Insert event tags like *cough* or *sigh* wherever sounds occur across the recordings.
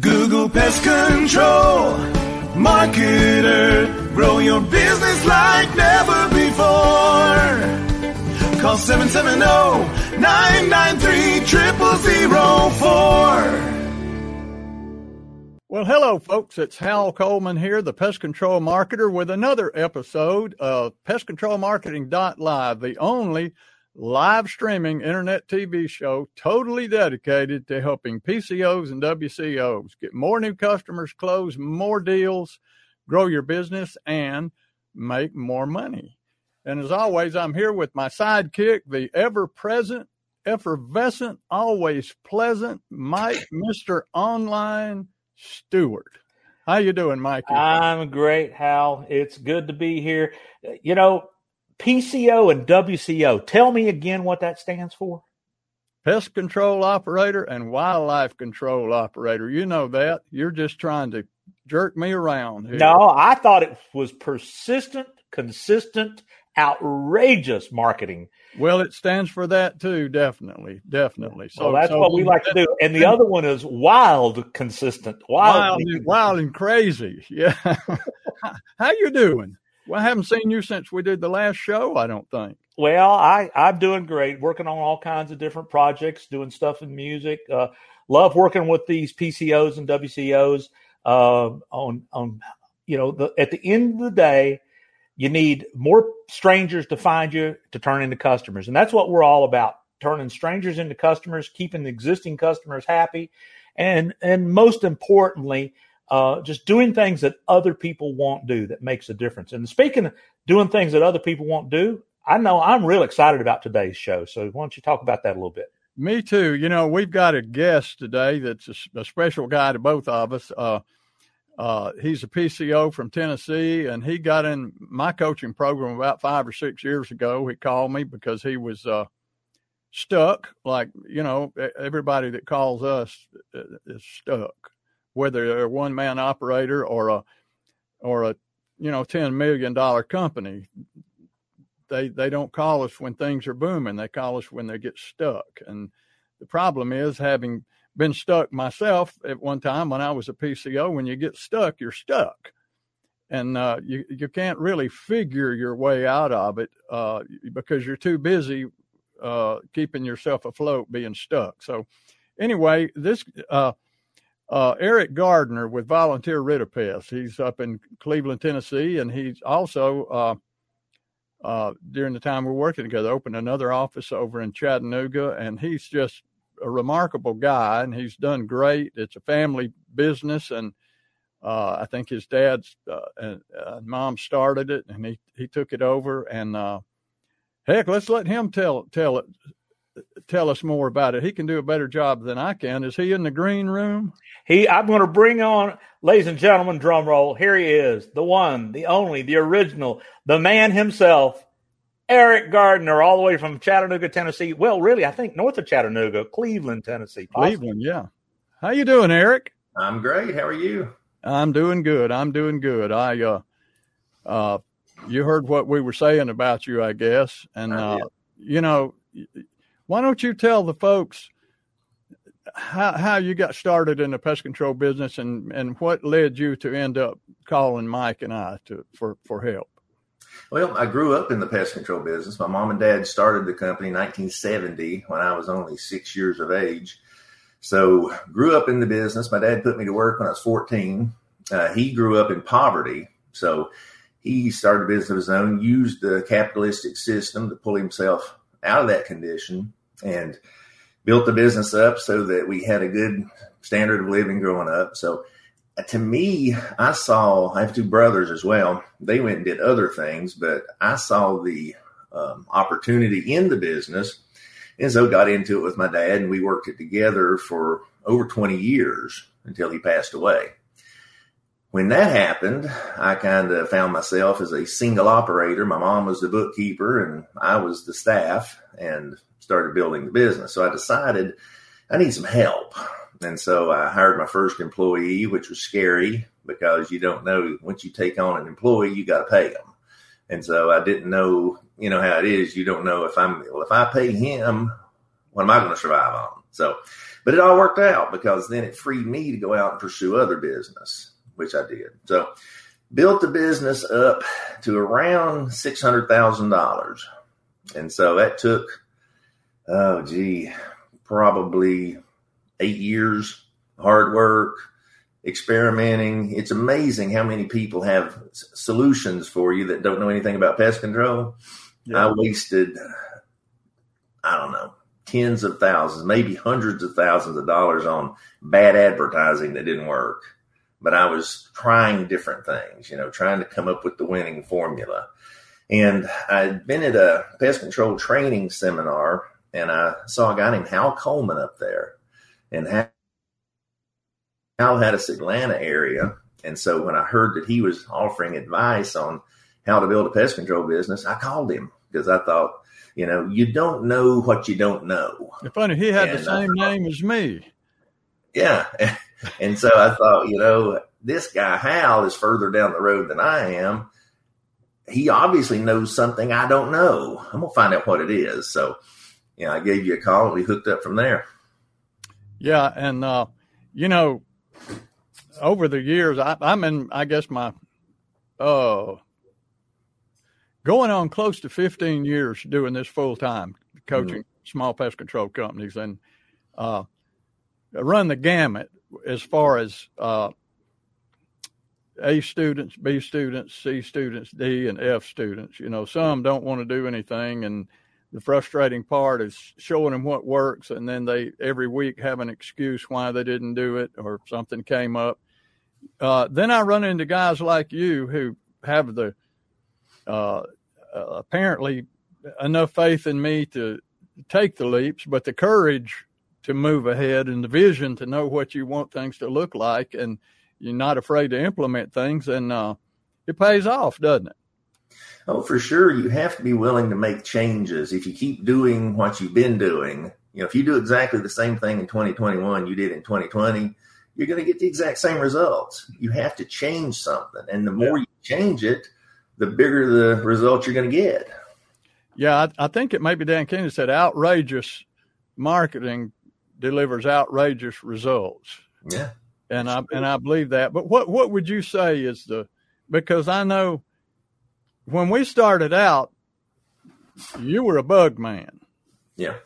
Google Pest Control. Marketer. Grow your business like never before. Call 770-993-0004. Well, hello, folks. It's Hal Coleman here, the pest control marketer, with another episode of pestcontrolmarketing.live, the only live streaming internet TV show totally dedicated to helping PCOs and WCOs get more new customers, close more deals, grow your business, and make more money. And as always, I'm here with my sidekick, the ever present, effervescent, always pleasant Mike, *laughs* Mr. Online Stewart. How you doing, Mike? I'm great, Hal. It's good to be here. You know, PCO and WCO. Tell me again what that stands for. Pest control operator and wildlife control operator. You know that. You're just trying to jerk me around. Here. No, I thought it was persistent, consistent, outrageous marketing. Well, it stands for that too, definitely, definitely. So well, that's so what we like to do. And the other one is wild, consistent, wild, wild, wild and crazy. *laughs* Yeah. How you doing? Well, I haven't seen you since we did the last show. I don't think. Well, I I'm doing great. Working on all kinds of different projects, doing stuff in music. Uh, love working with these PCOs and WCOs. Uh, on on you know the, at the end of the day, you need more strangers to find you to turn into customers, and that's what we're all about: turning strangers into customers, keeping the existing customers happy, and and most importantly, uh, just doing things that other people won't do that makes a difference. And speaking of doing things that other people won't do, I know I'm real excited about today's show. So why don't you talk about that a little bit? Me too. You know, we've got a guest today that's a, a special guy to both of us. Uh, uh, he's a PCO from Tennessee, and he got in my coaching program about five or six years ago. He called me because he was uh, stuck, like you know, everybody that calls us uh, is stuck whether they're a one man operator or a or a you know ten million dollar company. They they don't call us when things are booming. They call us when they get stuck. And the problem is having been stuck myself at one time when I was a PCO. When you get stuck, you're stuck, and uh, you you can't really figure your way out of it uh, because you're too busy uh, keeping yourself afloat, being stuck. So anyway, this uh, uh, Eric Gardner with Volunteer Rid A Pest. He's up in Cleveland, Tennessee, and he's also uh, uh, during the time we're working together opened another office over in Chattanooga, and he's just a remarkable guy, and he's done great. It's a family business, and uh, I think his dad's uh, and mom started it, and he he took it over, and uh, heck, let's let him tell tell it tell us more about it. He can do a better job than I can. Is he in the green room? He, I'm going to bring on, ladies and gentlemen, drum roll. Here he is, the one, the only, the original, the man himself, Eric Gardner, all the way from Chattanooga, Tennessee. Well, really, I think north of Chattanooga, Cleveland, Tennessee. Possibly. Cleveland, yeah. How you doing, Eric? I'm great. How are you? I'm doing good. I'm doing good. I, uh, uh, you heard what we were saying about you, I guess, and uh, you know, why don't you tell the folks how, how you got started in the pest control business and, and what led you to end up calling Mike and I to for, for help? Well, I grew up in the pest control business. My mom and dad started the company in 1970 when I was only six years of age. So grew up in the business. My dad put me to work when I was 14. Uh, he grew up in poverty. So he started a business of his own, used the capitalistic system to pull himself out of that condition and built the business up so that we had a good standard of living growing up. So uh, to me, I saw, I have two brothers as well. They went and did other things, but I saw the um, opportunity in the business. And so got into it with my dad and we worked it together for over 20 years until he passed away. When that happened, I kind of found myself as a single operator. My mom was the bookkeeper and I was the staff. And started building the business. So I decided I need some help. And so I hired my first employee, which was scary because you don't know once you take on an employee, you got to pay them. And so I didn't know, you know, how it is. You don't know if I'm, well, if I pay him, what am I going to survive on? So, but it all worked out because then it freed me to go out and pursue other business, which I did. So, built the business up to around six hundred thousand dollars, and so that took, oh gee, probably eight years, hard work, experimenting. It's amazing how many people have solutions for you that don't know anything about pest control. Yeah. I wasted, I don't know, tens of thousands, maybe hundreds of thousands of dollars on bad advertising that didn't work. But I was trying different things, you know, trying to come up with the winning formula. And I'd been at a pest control training seminar and I saw a guy named Hal Coleman up there. And Hal had us Atlanta area. And so when I heard that he was offering advice on how to build a pest control business, I called him because I thought, you know, you don't know what you don't know. It's funny, he had and the same thought, name as me. Yeah. *laughs* and so I thought, you know, this guy Hal is further down the road than I am. He obviously knows something I don't know. I'm gonna find out what it is. So, you know, I gave you a call and we hooked up from there. Yeah, and uh, you know, over the years, I, am in, I guess my, uh, going on close to 15 years doing this full time, coaching mm-hmm. small pest control companies, and uh, run the gamut as far as uh, A students, B students, C students, D and F students. You know, some don't want to do anything, and the frustrating part is showing them what works, and then they every week have an excuse why they didn't do it or something came up. Uh, then I run into guys like you who have the uh, uh, apparently enough faith in me to take the leaps, but the courage to move ahead and the vision to know what you want things to look like, and you're not afraid to implement things, and uh, it pays off, doesn't it? Oh, for sure. You have to be willing to make changes. If you keep doing what you've been doing, you know, if you do exactly the same thing in 2021 you did in 2020, you're going to get the exact same results. You have to change something. And the more yeah. you change it, the bigger the results you're going to get. Yeah, I, I think it maybe Dan Kennedy said outrageous marketing delivers outrageous results. Yeah. And I and I believe that. But what what would you say is the because I know when we started out, you were a bug man. Yeah.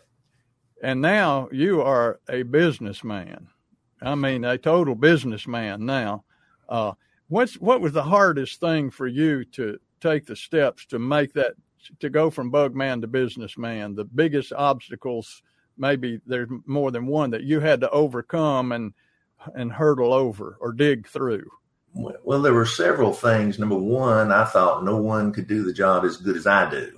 And now you are a businessman. I mean, a total businessman now. Uh, what's what was the hardest thing for you to take the steps to make that to go from bug man to businessman? The biggest obstacles, maybe there's more than one that you had to overcome and and hurdle over or dig through. Well, there were several things. Number one, I thought no one could do the job as good as I do.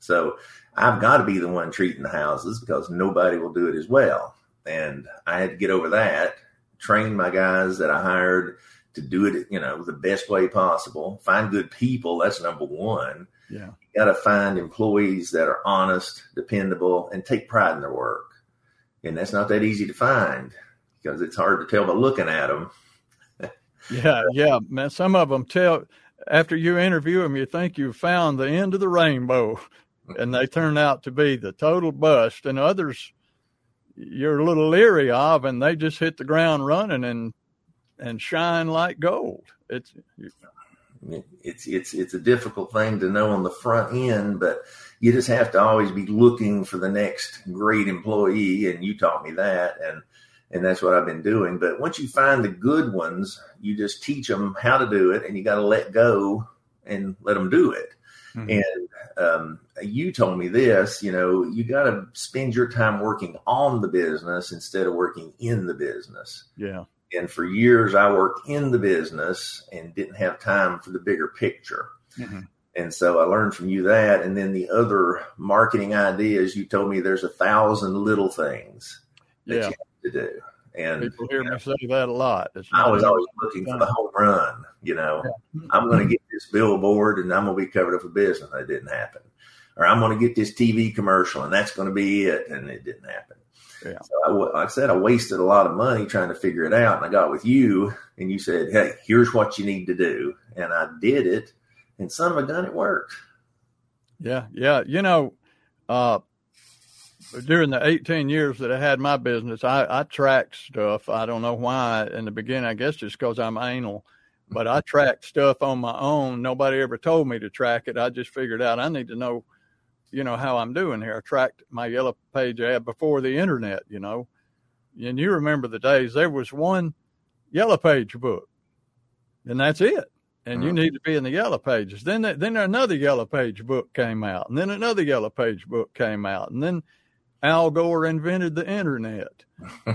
So I've got to be the one treating the houses because nobody will do it as well. And I had to get over that, train my guys that I hired to do it, you know, the best way possible. Find good people. That's number one. Yeah. You got to find employees that are honest, dependable, and take pride in their work. And that's not that easy to find because it's hard to tell by looking at them. Yeah, yeah, man. Some of them tell after you interview them, you think you've found the end of the rainbow, *laughs* and they turn out to be the total bust. And others, you're a little leery of, and they just hit the ground running and and shine like gold. It's it's it's it's a difficult thing to know on the front end, but you just have to always be looking for the next great employee, and you taught me that, and and that's what I've been doing. But once you find the good ones, you just teach them how to do it, and you got to let go and let them do it. Mm-hmm. And um, you told me this, you know, you got to spend your time working on the business instead of working in the business. Yeah. And for years, I worked in the business and didn't have time for the bigger picture. Mm-hmm. And so I learned from you that. And then the other marketing ideas, you told me there's a thousand little things that yeah. To do. And people hear you know, me say that a lot. I was always looking for the home run. You know, yeah. I'm going to get this billboard and I'm going to be covered up for business. That didn't happen. Or I'm going to get this TV commercial and that's going to be it. And it didn't happen. Yeah. So I, like I said, I wasted a lot of money trying to figure it out. And I got with you and you said, Hey, here's what you need to do. And I did it. And son of a gun, it worked. Yeah. Yeah. You know, uh, during the 18 years that I had my business, I, I tracked stuff. I don't know why in the beginning. I guess just because I'm anal, but I tracked stuff on my own. Nobody ever told me to track it. I just figured out I need to know, you know, how I'm doing here. I tracked my yellow page ad before the internet, you know, and you remember the days there was one yellow page book, and that's it. And you uh-huh. need to be in the yellow pages. Then, then another yellow page book came out, and then another yellow page book came out, and then Al Gore invented the internet,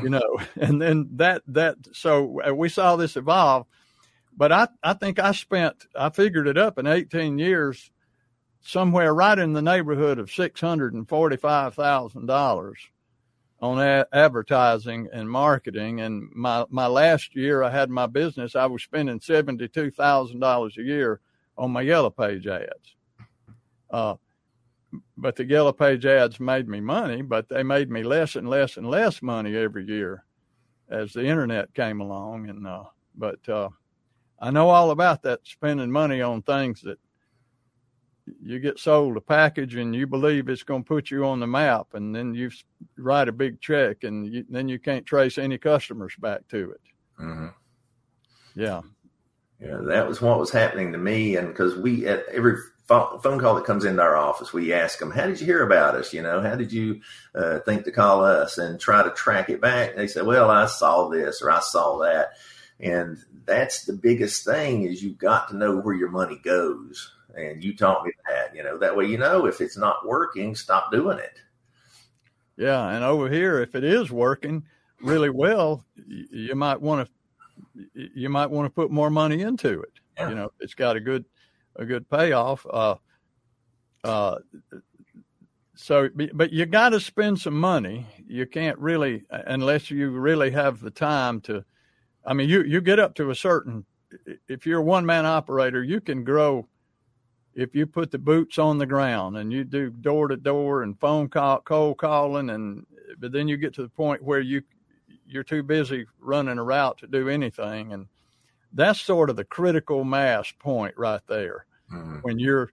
you know, *laughs* and then that that so uh, we saw this evolve. But I I think I spent I figured it up in 18 years, somewhere right in the neighborhood of six hundred and forty five thousand dollars on a- advertising and marketing. And my, my last year I had my business, I was spending $72,000 a year on my yellow page ads. Uh, but the yellow page ads made me money, but they made me less and less and less money every year as the internet came along. And, uh, but, uh, I know all about that spending money on things that you get sold a package and you believe it's going to put you on the map and then you write a big check and you, then you can't trace any customers back to it. Mm-hmm. Yeah. Yeah, that was what was happening to me. And because we, at every phone, phone call that comes into our office, we ask them, How did you hear about us? You know, how did you uh, think to call us and try to track it back? They say, Well, I saw this or I saw that. And that's the biggest thing is you've got to know where your money goes. And you taught me that, you know, that way you know if it's not working, stop doing it. Yeah. And over here, if it is working really well, you might want to you might want to put more money into it. Yeah. You know, it's got a good a good payoff. Uh, uh, so, but you got to spend some money. You can't really, unless you really have the time to. I mean, you you get up to a certain. If you're a one man operator, you can grow. If you put the boots on the ground and you do door to door and phone call, cold calling, and but then you get to the point where you you're too busy running a route to do anything, and that's sort of the critical mass point right there. Mhm. When you're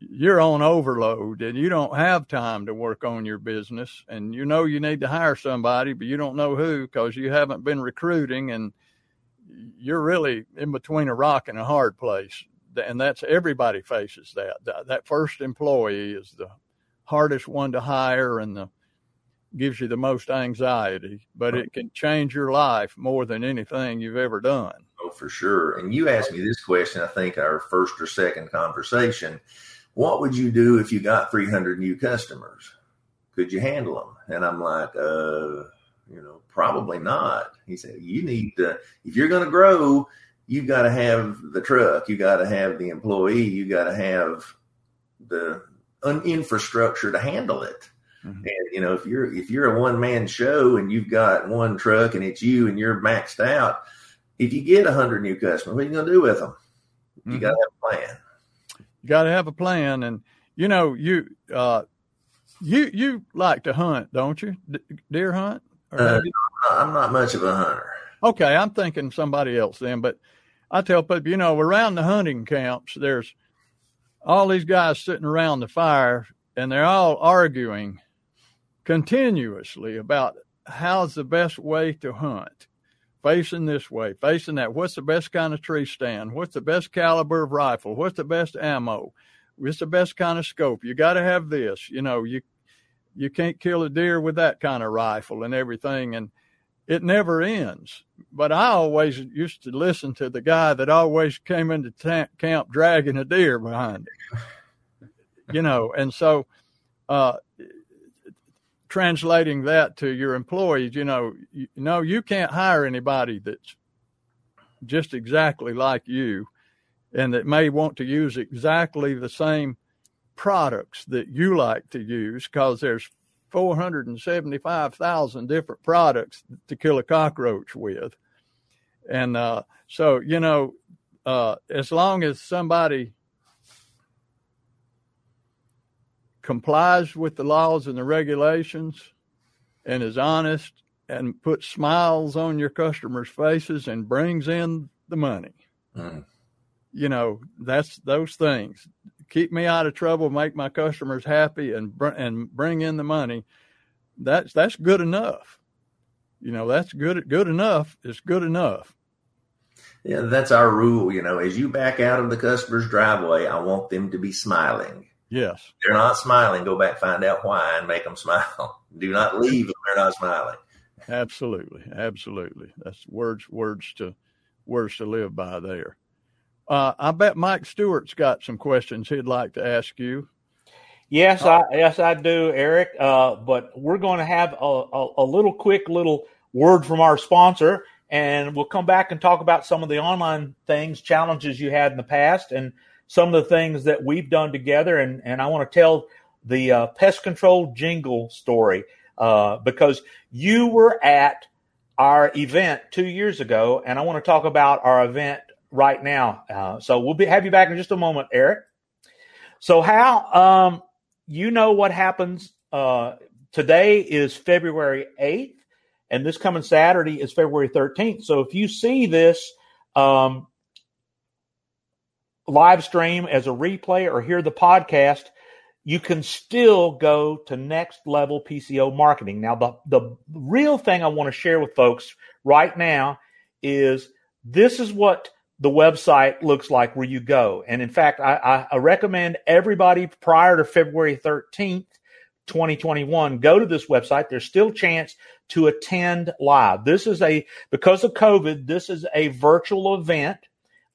you're on overload and you don't have time to work on your business and you know you need to hire somebody but you don't know who because you haven't been recruiting and you're really in between a rock and a hard place. And that's everybody faces that. That, that first employee is the hardest one to hire and the gives you the most anxiety but it can change your life more than anything you've ever done Oh, for sure. And you asked me this question, I think, our first or second conversation. What would you do if you got 300 new customers? Could you handle them? And I'm like, uh, you know, probably not. He said, you need to, if you're going to grow, you've got to have the truck, you got to have the employee, you got to have the un- infrastructure to handle it. Mhm. And you know, if you're if you're a one man show and you've got one truck and it's you and you're maxed out, if you get a hundred new customers, what are you going to do with them? You Mhm. got to have a plan. you got to have a plan and you know you uh you you like to hunt don't you D- deer hunt Uh, you- I'm not much of a hunter. okay i'm thinking somebody else then but i tell people you know around the hunting camps there's all these guys sitting around the fire and they're all arguing continuously about how's the best way to hunt facing this way, facing that. What's the best kind of tree stand? What's the best caliber of rifle? What's the best ammo? What's the best kind of scope? You got to have this. You know, you you can't kill a deer with that kind of rifle and everything, and it never ends. But I always used to listen to the guy that always came into camp dragging a deer behind him. You know, and so uh, translating that to your employees, you know, you, no, you can't hire anybody that's just exactly like you and that may want to use exactly the same products that you like to use because there's 475,000 different products to kill a cockroach with. And uh, so, you know, uh, as long as somebody complies with the laws and the regulations and is honest and puts smiles on your customers' faces and brings in the money. Mm. You know, that's those things. Keep me out of trouble, make my customers happy, and br- and bring in the money. that's that's good enough. You know, that's good good enough. It's good enough. Yeah, that's our rule. You know, as you back out of the customer's driveway, I want them to be smiling. Yes. They're not smiling, go back, find out why, and make them smile. *laughs* Do not leave if they're not smiling. Absolutely, absolutely. That's words words to words to live by there. Uh, I bet Mike Stewart's got some questions he'd like to ask you. Yes, I yes I do, Eric. Uh, but we're going to have a, a, a, little quick little word from our sponsor, and we'll come back and talk about some of the online things, challenges you had in the past, and some of the things that we've done together. And and I want to tell the uh, pest control jingle story uh, because you were at our event two years ago, and I want to talk about our event right now. Uh, so we'll be, have you back in just a moment, Eric. So, how um, you know what happens. Uh, today is February 8th, and this coming Saturday is February 13th. So, if you see this um, live stream as a replay or hear the podcast, you can still go to next level PCO marketing. Now, the, the real thing I want to share with folks right now is this is what the website looks like where you go. And in fact, I, I, recommend everybody prior to February 13th, 2021, go to this website. There's still chance to attend live. This is a, because of COVID, this is a virtual event.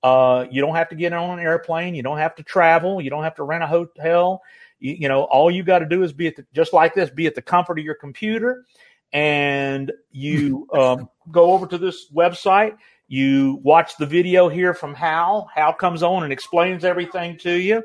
Uh, you don't have to get on an airplane. You don't have to travel. You don't have to rent a hotel. You, you know, all you got to do is be at the, just like this, be at the comfort of your computer and you *laughs* um, go over to this website you watch the video here from Hal. Hal comes on and explains everything to you.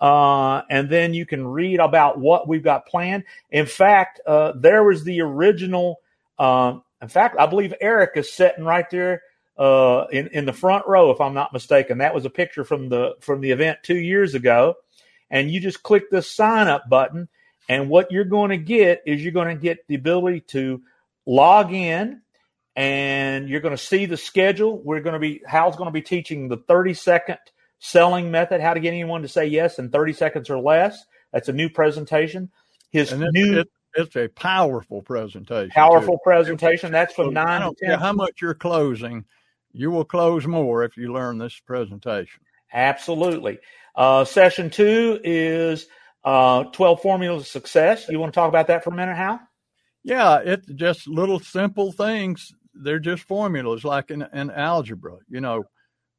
Uh, and then you can read about what we've got planned. In fact, uh, there was the original. Uh, in fact, I believe Eric is sitting right there uh, in in the front row, if I'm not mistaken. That was a picture from the from the event two years ago. And you just click the sign up button, and what you're going to get is you're going to get the ability to log in and you're going to see the schedule. We're going to be Hal's going to be teaching the 30 second selling method, how to get anyone to say yes in 30 seconds or less. That's a new presentation. His and new it, it's a powerful presentation. Powerful too. presentation. That's from nine to ten. how much you're closing, you will close more if you learn this presentation. Absolutely. Uh, session two is uh, 12 formulas of success. You want to talk about that for a minute, Hal? Yeah, it's just little simple things they're just formulas like in, in algebra. You know,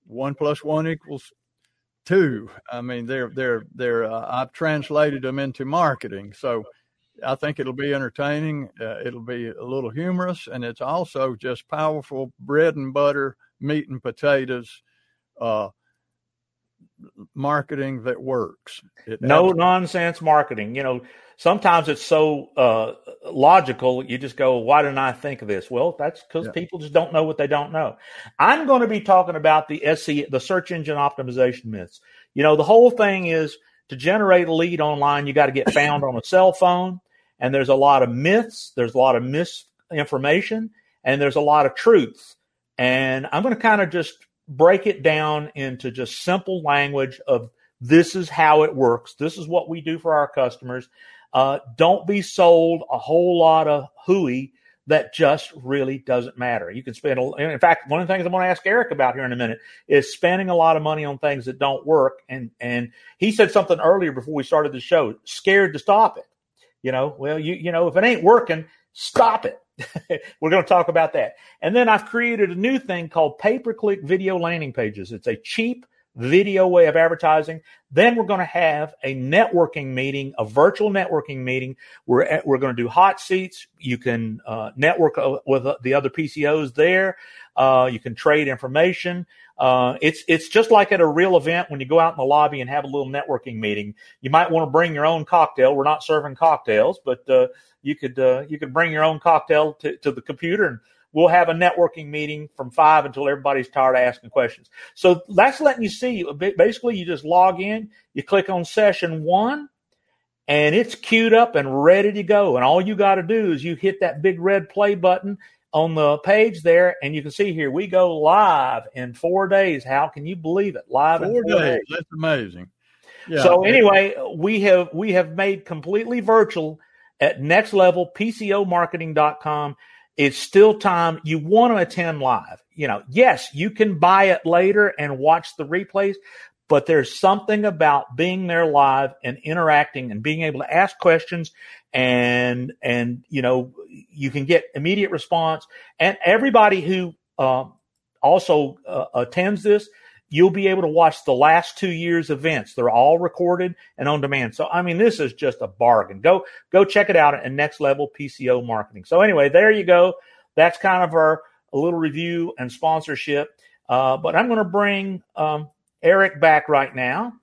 one plus one equals two. I mean, they're they're they're. Uh, I've translated them into marketing, so I think it'll be entertaining. Uh, it'll be a little humorous, and it's also just powerful bread and butter, meat and potatoes. Uh, marketing that works. It no nonsense marketing. You know, sometimes it's so uh, logical. You just go, "Why didn't I think of this?" Well, that's because yeah. people just don't know what they don't know. I'm going to be talking about the SEO, the search engine optimization myths. You know, the whole thing is to generate a lead online. You got to get found on a cell phone, and there's a lot of myths. There's a lot of misinformation, and there's a lot of truths. And I'm going to kind of just break it down into just simple language of this is how it works. This is what we do for our customers. Uh, don't be sold a whole lot of hooey that just really doesn't matter. You can spend, in fact, one of the things I'm going to ask Eric about here in a minute is spending a lot of money on things that don't work. And, and he said something earlier before we started the show, scared to stop it. You know, well, you, you know, if it ain't working, stop it. *laughs* We're going to talk about that. And then I've created a new thing called pay per click video landing pages. It's a cheap video way of advertising. Then we're going to have a networking meeting, a virtual networking meeting. We're, we're going to do hot seats. You can uh, network uh, with the other PCOs there. Uh, you can trade information. Uh, it's it's just like at a real event when you go out in the lobby and have a little networking meeting. You might want to bring your own cocktail. We're not serving cocktails, but uh, you could uh, you could bring your own cocktail to, to the computer and we'll have a networking meeting from five until everybody's tired of asking questions. So that's letting you see. Basically, you just log in, you click on session one, and it's queued up and ready to go. And all you got to do is you hit that big red play button on the page there, and you can see here we go live in four days. How can you believe it? Live four in four days. days. That's amazing. Yeah. So anyway, we have we have made completely virtual at nextlevelpcomarketing.com. It's still time. You want to attend live. You know, yes, you can buy it later and watch the replays, but there's something about being there live and interacting and being able to ask questions and and you know you can get immediate response and everybody who uh, also uh, attends this you'll be able to watch the last two years events. They're all recorded and on demand. So i mean this is just a bargain. Go go check it out at next level pco marketing. So anyway there you go. That's kind of our little review and sponsorship. Uh, but i'm going to bring um, eric back right now.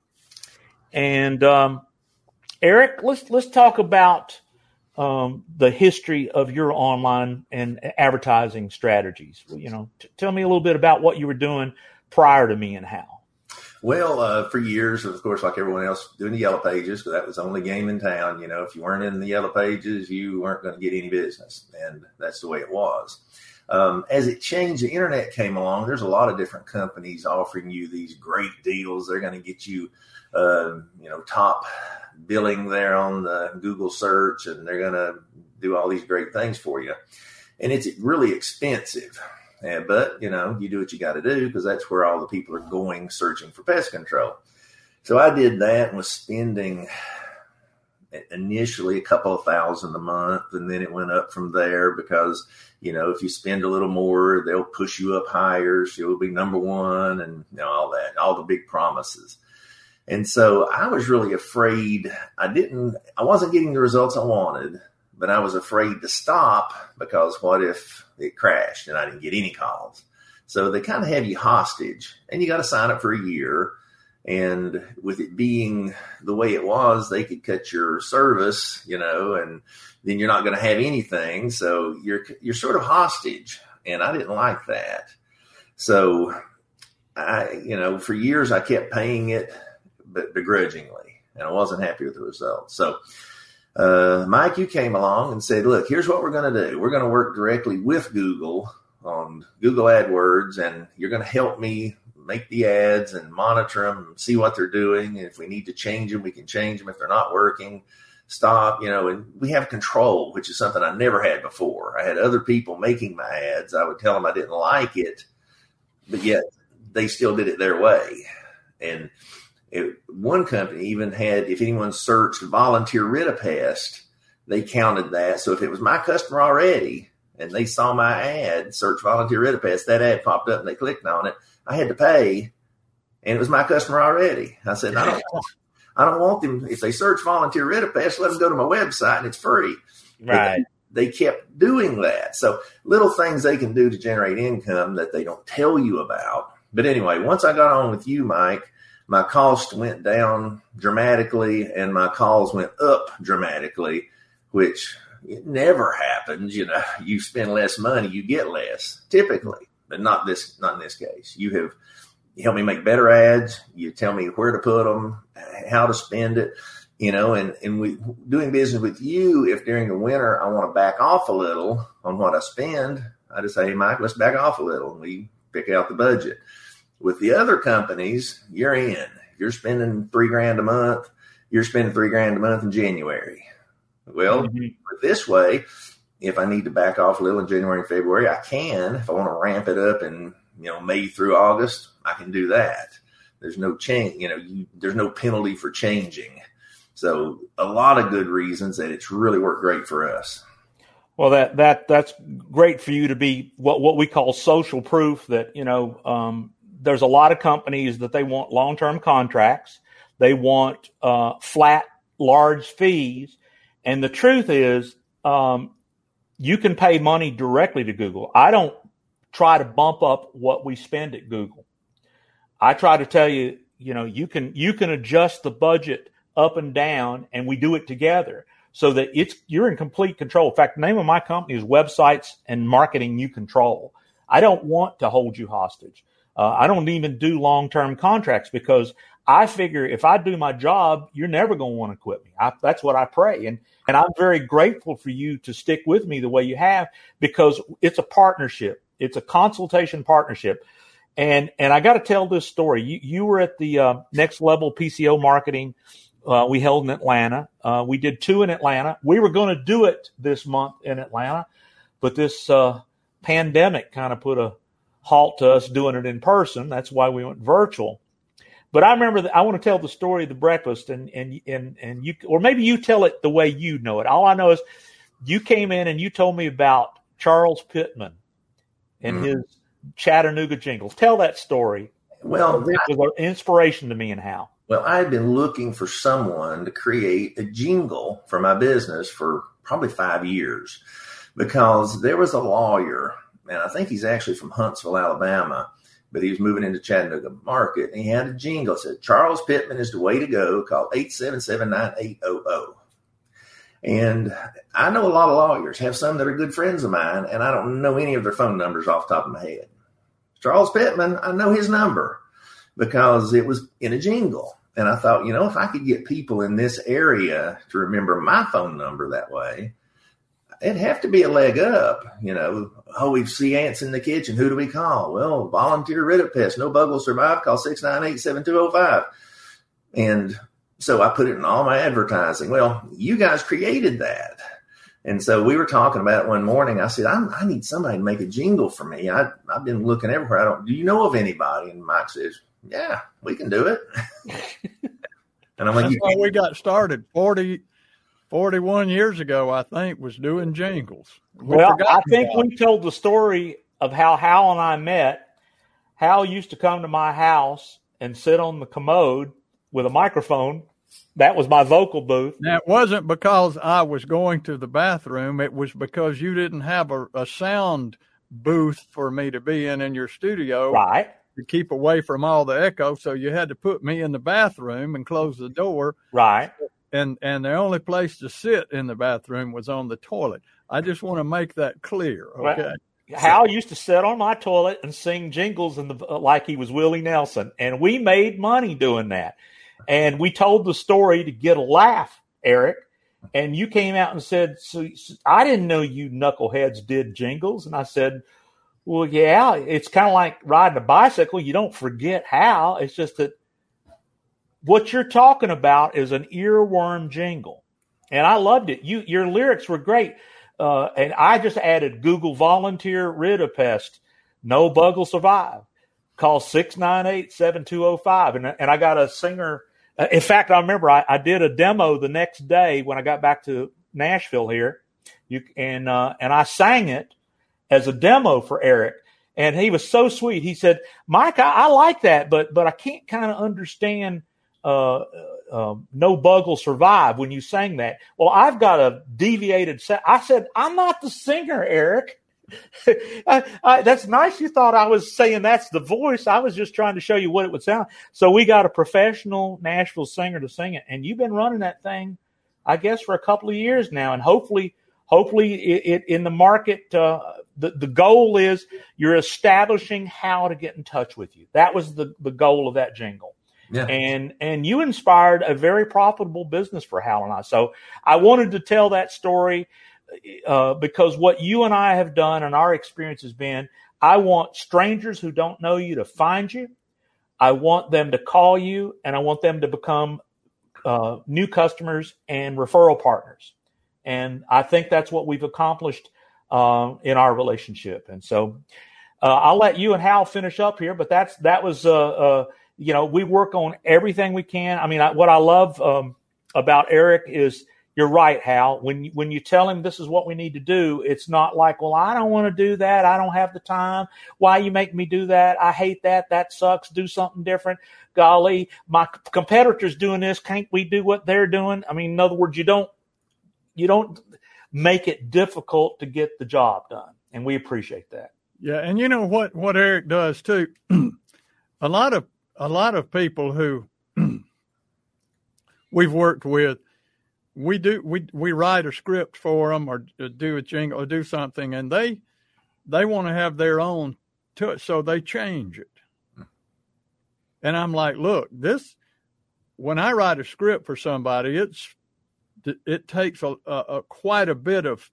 And um, eric let's let's talk about um, the history of your online and advertising strategies. You know t- tell me a little bit about what you were doing prior to me and Hal? Well, uh, for years, of course, like everyone else, doing the yellow pages because that was the only game in town. You know, if you weren't in the yellow pages, you weren't going to get any business, and that's the way it was. Um, as it changed, the internet came along. There's a lot of different companies offering you these great deals. They're going to get you, uh, you know, top billing there on the Google search, and they're going to do all these great things for you. And it's really expensive. Yeah, but you know, you do what you got to do because that's where all the people are going searching for pest control. So I did that and was spending initially a couple of thousand a month, and then it went up from there because you know if you spend a little more, they'll push you up higher, so you'll be number one, and you know all that, all the big promises. And so I was really afraid. I didn't. I wasn't getting the results I wanted but I was afraid to stop because what if it crashed and I didn't get any calls? So they kind of have you hostage and you got to sign up for a year. And with it being the way it was, they could cut your service, you know, and then you're not going to have anything. So you're, you're sort of hostage. And I didn't like that. So I, you know, for years I kept paying it, but begrudgingly, and I wasn't happy with the results. So uh, Mike, you came along and said, look, here's what we're going to do. We're going to work directly with Google on Google AdWords, and you're going to help me make the ads and monitor them and see what they're doing. And if we need to change them, we can change them. If they're not working, stop, you know, and we have control, which is something I never had before. I had other people making my ads. I would tell them I didn't like it, but yet they still did it their way. And it, one company even had, if anyone searched volunteer rid a pest, they counted that. So if it was my customer already and they saw my ad, search volunteer rid a pest, that ad popped up and they clicked on it, I had to pay and it was my customer already. I said, I don't, I don't want them. If they search volunteer rid a pest, let them go to my website and it's free. Right. They kept doing that. So little things they can do to generate income that they don't tell you about. But anyway, once I got on with you, Mike, my cost went down dramatically and my calls went up dramatically, which it never happens. You know, you spend less money, you get less typically, but not this, not in this case. You have helped me make better ads. You tell me where to put them, how to spend it, you know, and, and we doing business with you. If during the winter I want to back off a little on what I spend, I just say, hey, Mike, let's back off a little. And we pick out the budget. With the other companies, you're in. You're spending three grand a month, you're spending three grand a month in January. Well, mm-hmm. this way, if I need to back off a little in January and February, I can. If I want to ramp it up in you know May through August, I can do that. There's no change. You know, you, there's no penalty for changing. So a lot of good reasons that it's really worked great for us. Well, that that that's great for you to be what what we call social proof that you know um, there's a lot of companies that they want long term contracts. They want uh, flat, large fees. And the truth is, um, you can pay money directly to Google. I don't try to bump up what we spend at Google. I try to tell you, you know, you can you can adjust the budget up and down, and we do it together so that it's you're in complete control. In fact, the name of my company is Websites and Marketing You Control. I don't want to hold you hostage. Uh, I don't even do long term contracts because I figure if I do my job, you're never going to want to quit me. I, that's what I pray. And, and I'm very grateful for you to stick with me the way you have because it's a partnership. It's a consultation partnership. And, and I got to tell this story. You, you were at the uh, next level PCO marketing uh, we held in Atlanta. Uh, we did two in Atlanta. We were going to do it this month in Atlanta, but this uh, pandemic kind of put a halt to us doing it in person. That's why we went virtual. But I remember that I want to tell the story of the breakfast, and and and and you, or maybe you tell it the way you know it. All I know is you came in and you told me about Charles Pittman and mm-hmm. his Chattanooga jingles. Tell that story. Well, it was an inspiration to me and how. Well, I had been looking for someone to create a jingle for my business for probably five years because there was a lawyer, and I think he's actually from Huntsville, Alabama, but he was moving into Chattanooga market. And he had a jingle that said, Charles Pittman is the way to go. Call 877 9800. And I know a lot of lawyers, have some that are good friends of mine, and I don't know any of their phone numbers off the top of my head. Charles Pittman, I know his number because it was in a jingle. And I thought, you know, if I could get people in this area to remember my phone number that way, it'd have to be a leg up. You know, oh, we see ants in the kitchen. Who do we call? Well, volunteer rid of pests. No bug will survive. Call 698 7205. And so I put it in all my advertising. Well, you guys created that. And so we were talking about it one morning. I said, I, I need somebody to make a jingle for me. I, I've been looking everywhere. I don't, do you know of anybody? And Mike says, yeah, we can do it. *laughs* and I'm like, That's how we got started 40, 41 years ago, I think, was doing jingles. We well, I think we told the story of how Hal and I met. Hal used to come to my house and sit on the commode with a microphone. That was my vocal booth. Now, it wasn't because I was going to the bathroom. It was because you didn't have a, a sound booth for me to be in in your studio. Right to keep away from all the echo. So you had to put me in the bathroom and close the door. Right. And and the only place to sit in the bathroom was on the toilet. I just want to make that clear. Okay. Well, Hal used to sit on my toilet and sing jingles in the uh, like he was Willie Nelson, and we made money doing that. And we told the story to get a laugh, Eric. And you came out and said, so, so "I didn't know you knuckleheads did jingles." And I said, well, yeah, it's kind of like riding a bicycle. You don't forget how. It's just that what you're talking about is an earworm jingle, and I loved it. You your lyrics were great, uh, and I just added Google volunteer rid of pest. No bug will survive. Call 698-7205. And, and I got a singer. Uh, in fact, I remember I, I did a demo the next day when I got back to Nashville here. You and uh, and I sang it as a demo for Eric. And he was so sweet. He said, Mike, I, I like that, but, but I can't kind of understand, uh, uh, um, no bug will survive when you sang that. Well, I've got a deviated set. I said, I'm not the singer, Eric. *laughs* I, I, that's nice. You thought I was saying that's the voice. I was just trying to show you what it would sound. So we got a professional Nashville singer to sing it, and you've been running that thing, I guess, for a couple of years now, and hopefully, hopefully, it, it in the market uh, the, the goal is you're establishing how to get in touch with you. That was the, the goal of that jingle. Yeah. And and you inspired a very profitable business for Hal and I. So I wanted to tell that story uh, because what you and I have done and our experience has been, I want strangers who don't know you to find you. I want them to call you, and I want them to become uh, new customers and referral partners. And I think that's what we've accomplished uh, in our relationship. And so uh, I'll let you and Hal finish up here, but that's that was uh, uh you know we work on everything we can. I mean, I, what I love um, about Eric is you're right, Hal. When when you tell him this is what we need to do, it's not like, well, I don't want to do that. I don't have the time. Why you make me do that? I hate that. That sucks. Do something different. Golly, my competitors doing this. Can't we do what they're doing? I mean, in other words, you don't you don't make it difficult to get the job done. And we appreciate that. Yeah, and you know what what Eric does too. *clears throat* a lot of a lot of people who *clears throat* we've worked with, we do we we write a script for them or do a jingle or do something, and they they want to have their own to it, so they change it. And I'm like, look, this when I write a script for somebody, it's it takes a, a, a quite a bit of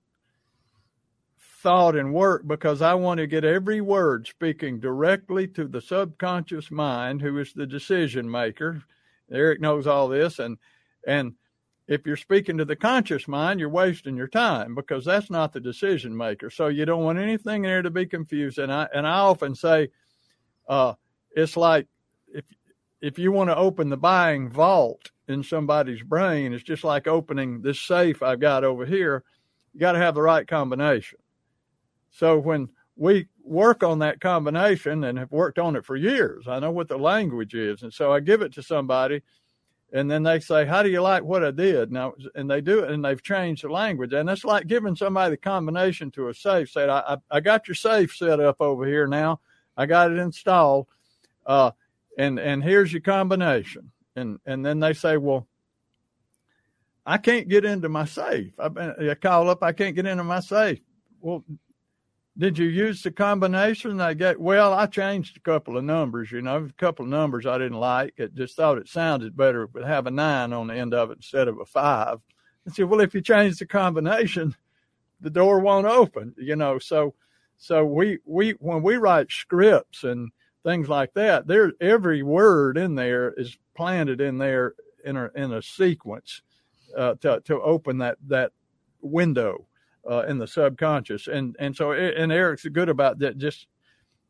thought and work because I want to get every word speaking directly to the subconscious mind, who is the decision maker. Eric knows all this, and And if you're speaking to the conscious mind, you're wasting your time because that's not the decision maker. So you don't want anything there to be confused. And I and I often say, uh, it's like if if you want to open the buying vault in somebody's brain, it's just like opening this safe I've got over here. You got to have the right combination. So when we work on that combination and have worked on it for years, I know what the language is, and so I give it to somebody and then they say, "How do you like what I did?" Now, and they do it, and they've changed the language, and it's like giving somebody the combination to a safe. Said, "I, I, I got your safe set up over here now. I got it installed, uh, and and here's your combination." And and then they say, "Well, I can't get into my safe. I, I call up, I can't get into my safe." Well, did you use the combination? They get well. I changed a couple of numbers. You know, a couple of numbers I didn't like. It just thought it sounded better to have a nine on the end of it instead of a five. And said, well, if you change the combination, the door won't open. You know, so so we we when we write scripts and things like that, there every word in there is planted in there in a in a sequence uh, to to open that that window uh, in the subconscious. And and so and Eric's good about that. Just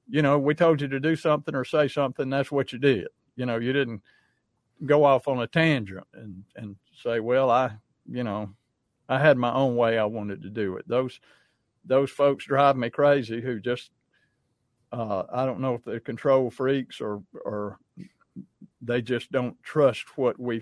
you know, we told you to do something or say something. That's what you did. You know, you didn't go off on a tangent and and say, well, I you know, I had my own way I wanted to do it. Those those folks drive me crazy who just uh, I don't know if they're control freaks or or they just don't trust what we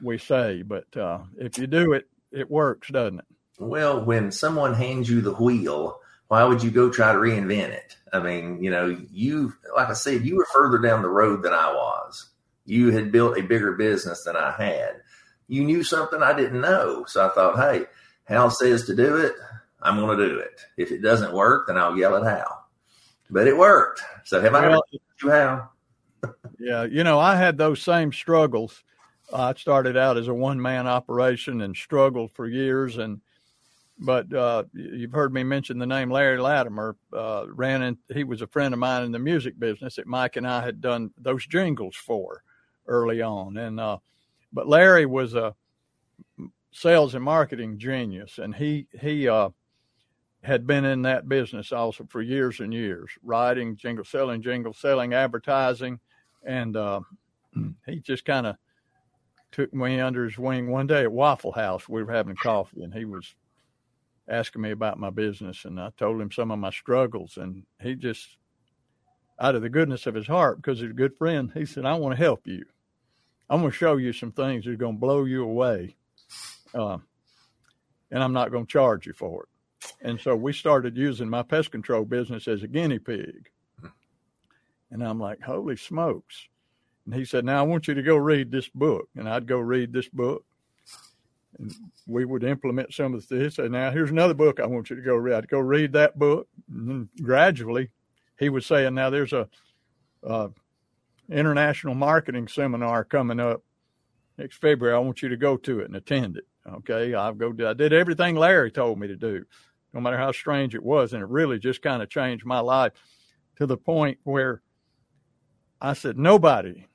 we say. But uh, if you do it, it works, doesn't it? Well, when someone hands you the wheel, why would you go try to reinvent it? I mean, you know, you, like I said, you were further down the road than I was. You had built a bigger business than I had. You knew something I didn't know. So I thought, hey, Hal says to do it. I'm going to do it. If it doesn't work, then I'll yell at Hal. But it worked. So have well, I you, Hal? *laughs* yeah. You know, I had those same struggles. I started out as a one man operation and struggled for years. And, but uh, you've heard me mention the name Larry Latimer. Uh, ran in, he was a friend of mine in the music business that Mike and I had done those jingles for early on. And uh, but Larry was a sales and marketing genius, and he he uh, had been in that business also for years and years, writing jingle, selling jingle, selling advertising, and uh, *clears throat* he just kind of took me under his wing one day at Waffle House. We were having coffee, and he was asking me about my business, and I told him some of my struggles, and he just, out of the goodness of his heart, because he's a good friend, he said, "I want to help you. I'm going to show you some things that are going to blow you away, uh, and I'm not going to charge you for it." And so we started using my pest control business as a guinea pig, and I'm like, "Holy smokes!" And he said, "Now I want you to go read this book," and I'd go read this book and we would implement some of this. And now here's another book I want you to go read. Go read that book. And gradually, he was saying, now there's a, a international marketing seminar coming up next February. I want you to go to it and attend it. Okay, I'll go. I did everything Larry told me to do, no matter how strange it was, and it really just kind of changed my life to the point where I said nobody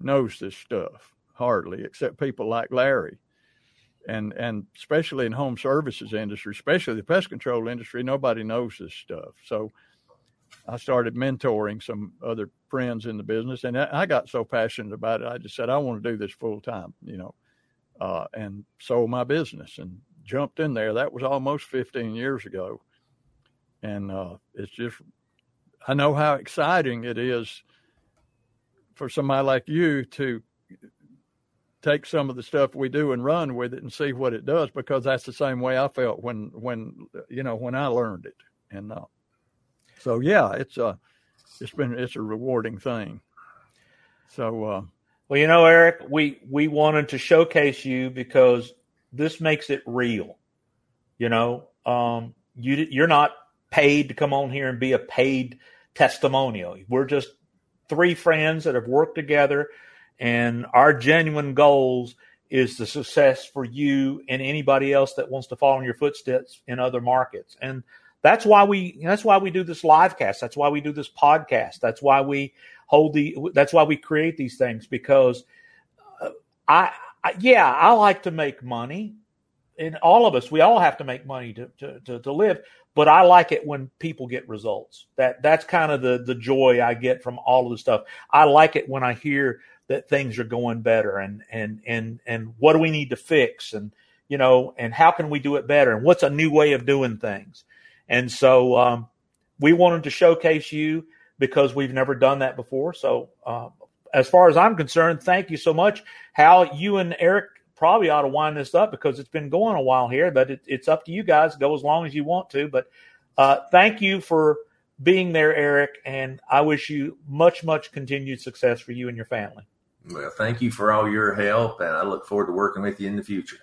knows this stuff hardly except people like Larry and and especially in home services industry, especially the pest control industry, nobody knows this stuff. So I started mentoring some other friends in the business, and I got so passionate about it, I just said I want to do this full time, you know, uh, and sold my business and jumped in there. That was almost 15 years ago, and uh, it's just I know how exciting it is for somebody like you to take some of the stuff we do and run with it and see what it does because that's the same way I felt when when you know when I learned it and uh, so yeah it's a uh, it's been it's a rewarding thing. So uh, well you know Eric we we wanted to showcase you because this makes it real you know? Um, you you're not paid to come on here and be a paid testimonial. We're just three friends that have worked together and our genuine goals is the success for you and anybody else that wants to follow in your footsteps in other markets. And that's why we that's why we do this live cast. That's why we do this podcast. That's why we hold the that's why we create these things because uh, I I, yeah, I like to make money. And all of us, we all have to make money to, to, to, to live. But I like it when people get results. That that's kind of the the joy I get from all of the stuff. I like it when I hear that things are going better and and and and what do we need to fix and you know and how can we do it better and what's a new way of doing things. And so um, we wanted to showcase you because we've never done that before. So um, as far as I'm concerned, thank you so much. Hal, you and Eric probably ought to wind this up because it's been going a while here, but it, it's up to you guys. Go as long as you want to. But uh, thank you for being there, Eric, and I wish you much, much continued success for you and your family. Well, thank you for all your help, and I look forward to working with you in the future.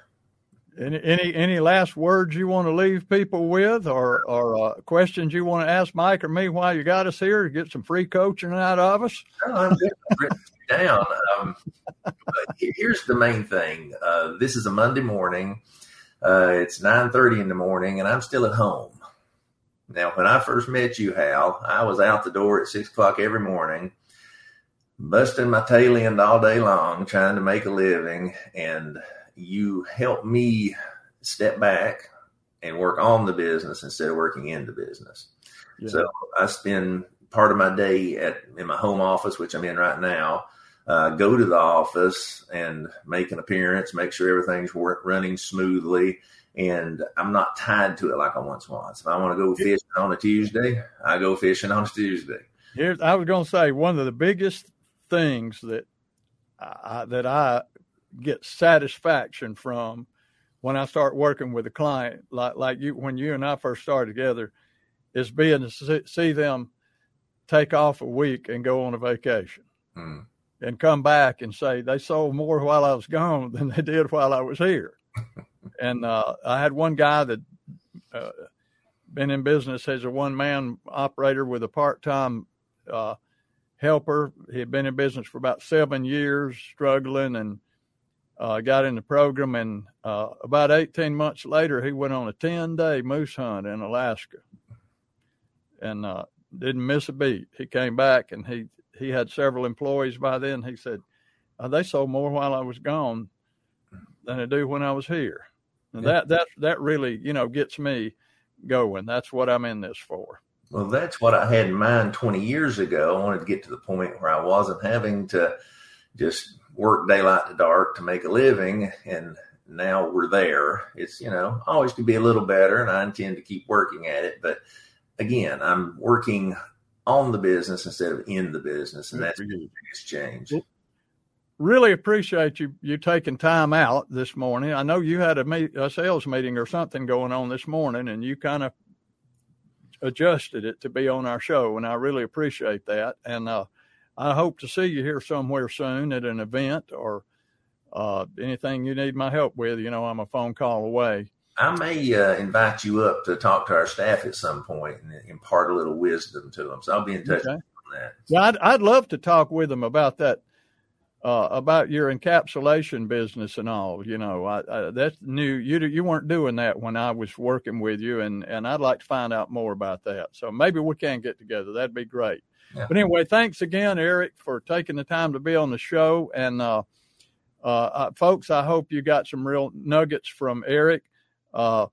Any any any last words you want to leave people with, or or uh, questions you want to ask Mike or me while you got us here to get some free coaching out of us? No, I'm down. Um, here's the main thing. Uh, this is a Monday morning. Uh, it's nine thirty in the morning, and I'm still at home. Now, when I first met you, Hal, I was out the door at six o'clock every morning, busting my tail end all day long, trying to make a living, and you help me step back and work on the business instead of working in the business. Yeah. So I spend part of my day at in my home office, which I'm in right now. Uh, go to the office and make an appearance, make sure everything's work, running smoothly, and I'm not tied to it like I once was. If I want to go fishing on a Tuesday, I go fishing on a Tuesday. Here's, I was going to say one of the biggest things that I, that I get satisfaction from when I start working with a client, like like you when you and I first started together, is being to see them take off a week and go on a vacation. Mm. And come back and say they sold more while I was gone than they did while I was here. *laughs* and uh, I had one guy that uh, been in business as a one man operator with a part time uh, helper. He had been in business for about seven years, struggling, and uh, got in the program, and uh, about 18 months later, he went on a 10 day moose hunt in Alaska and uh, didn't miss a beat. He came back and he, he had several employees by then. He said, uh, They sold more while I was gone than they do when I was here. And that, that, that really, you know, gets me going. That's what I'm in this for. Well, that's what I had in mind 20 years ago. I wanted to get to the point where I wasn't having to just work daylight to dark to make a living and now we're there. It's you know always could be a little better and i intend to keep working at it. But again i'm working on the business instead of in the business and that's the biggest change. Really appreciate you you taking time out this morning. I know you had a, meet, a sales meeting or something going on this morning and you kind of adjusted it to be on our show and i really appreciate that and uh I hope to see you here somewhere soon at an event or uh, anything you need my help with. You know, I'm a phone call away. I may uh, invite you up to talk to our staff at some point and impart a little wisdom to them. So I'll be in touch okay. on that. Yeah, I'd, I'd love to talk with them about that, uh, about your encapsulation business and all. You know, I, I, that's new. You you weren't doing that when I was working with you, and and I'd like to find out more about that. So maybe we can get together. That'd be great. Yeah. But anyway, thanks again, Eric, for taking the time to be on the show. And uh, uh, uh, folks, I hope you got some real nuggets from Eric. Uh,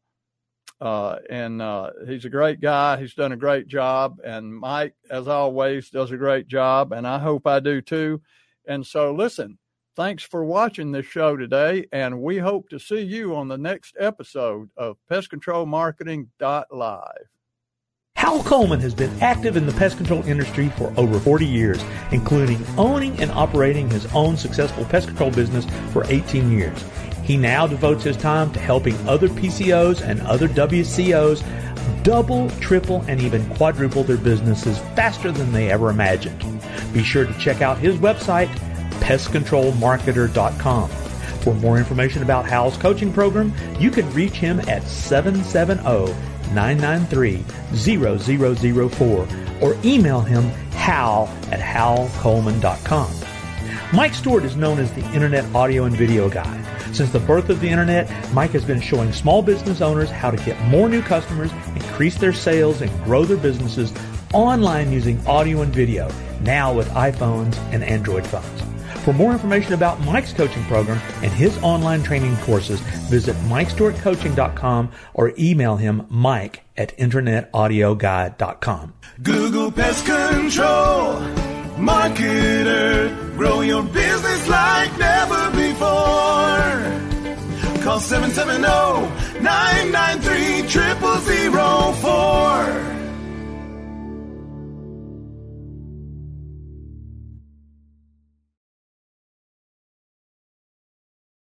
uh, and uh, he's a great guy. He's done a great job. And Mike, as always, does a great job. And I hope I do too. And so, listen, thanks for watching this show today. And we hope to see you on the next episode of Pest Control Marketing Live. Hal Coleman has been active in the pest control industry for over 40 years, including owning and operating his own successful pest control business for 18 years. He now devotes his time to helping other PCOs and other WCOs double, triple, and even quadruple their businesses faster than they ever imagined. Be sure to check out his website, pestcontrolmarketer.com. For more information about Hal's coaching program, you can reach him at 770 993 0004 or email him hal at halcoleman.com. Mike Stewart is known as the Internet Audio and Video Guy. Since the birth of the Internet, Mike has been showing small business owners how to get more new customers, increase their sales, and grow their businesses online using audio and video, now with iPhones and Android phones. For more information about Mike's coaching program and his online training courses, visit MikeStewartCoaching.com or email him mike at internetaudioguy.com. Google Pest Control, marketer, grow your business like never before. Call 770-993-0000